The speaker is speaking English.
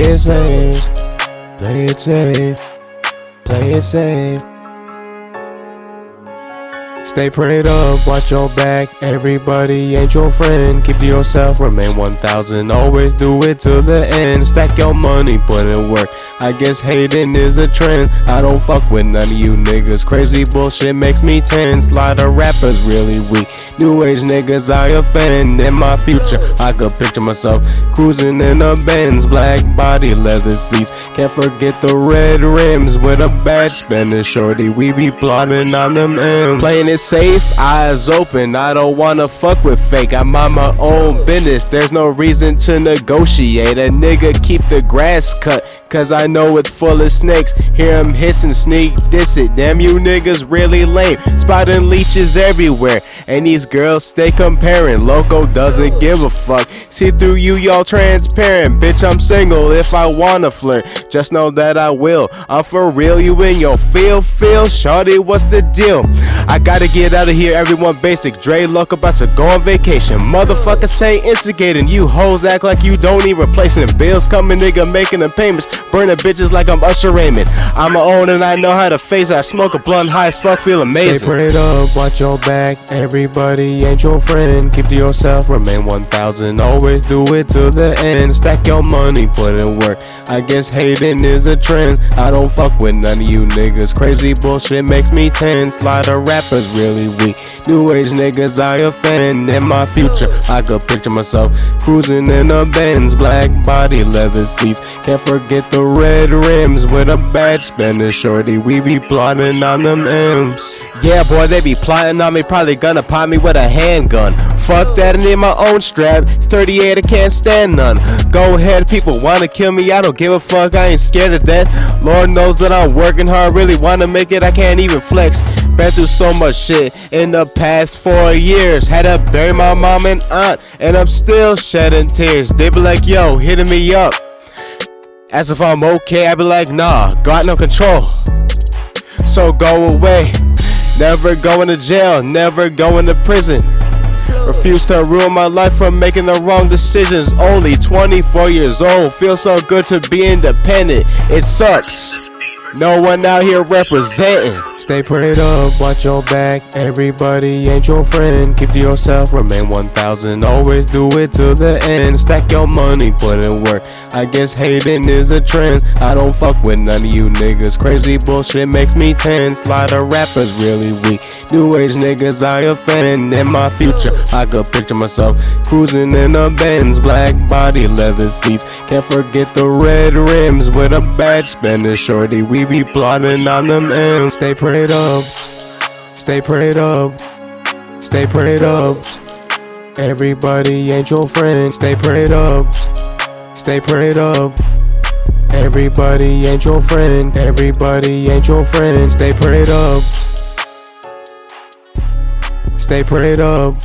it safe, play it safe, play it safe. Stay prayed up, watch your back. Everybody ain't your friend. Keep to yourself, remain 1000. Always do it to the end. Stack your money, put in work. I guess hating is a trend. I don't fuck with none of you niggas. Crazy bullshit makes me tense. A Lot of rappers really weak. New age niggas I offend. In my future, I could picture myself cruising in a Benz, black body, leather seats. Can't forget the red rims with a bad Spanish shorty. We be plotting on them M's. Playing it safe, eyes open. I don't wanna fuck with fake. I'm on my own business. There's no reason to negotiate. A nigga keep the grass cut. Cause I know it's full of snakes. Hear him hissing, sneak diss it. Damn, you niggas really lame. Spotting leeches everywhere. And these girls stay comparing. Loco doesn't give a fuck. See through you, y'all transparent. Bitch, I'm single if I wanna flirt. Just know that I will. I'm for real, you in your feel, feel. Shorty, what's the deal? I gotta get out of here, everyone basic. Dre Loc about to go on vacation. Motherfuckers stay instigating. You hoes act like you don't need replacing. Bills coming, nigga, making the payments. Burning bitches like I'm Usher Raymond. I'm a own and I know how to face it. I smoke a blunt high as fuck, feel amazing. Stay prayed up, watch your back. Everybody ain't your friend. Keep to yourself, remain 1000. Always do it to the end. Stack your money, put in work. I guess hating is a trend. I don't fuck with none of you niggas. Crazy bullshit makes me tense. Lot of rappers really weak. New age niggas I offend. In my future, I could picture myself cruising in a Benz, black body, leather seats. Can't forget the red rims with a bad Spanish shorty. We be plotting on them M's. Yeah, boy, they be plotting on me. Probably gonna pop me with a handgun. Fuck that, I need my own strap. 38, I can't stand none. Go ahead, people wanna kill me. I don't give a fuck. I ain't scared of that. Lord knows that I'm working hard. Really wanna make it. I can't even flex. Been through so much shit in the past four years. Had to bury my mom and aunt, and I'm still shedding tears. They be like, yo, hitting me up. As if I'm okay, I be like, nah, got no control. So go away. Never going to jail, never going to prison. Refuse to ruin my life from making the wrong decisions. Only 24 years old. Feels so good to be independent. It sucks. No one out here representing. Stay prayed up, watch your back. Everybody ain't your friend. Keep to yourself, remain 1000. Always do it to the end. Stack your money, put in work. I guess hating is a trend. I don't fuck with none of you niggas. Crazy bullshit makes me tense. Lot of rappers really weak. New age niggas I offend. In my future, I could picture myself cruising in a Benz, black body, leather seats. Can't forget the red rims with a bad Spanish shorty. We be plotting on them M's. Stay prayed up, stay prayed up, stay prayed up. Everybody ain't your friend. Stay prayed up, stay prayed up. Everybody ain't your friend. Everybody ain't your friend. Stay prayed up. Stay prayed up.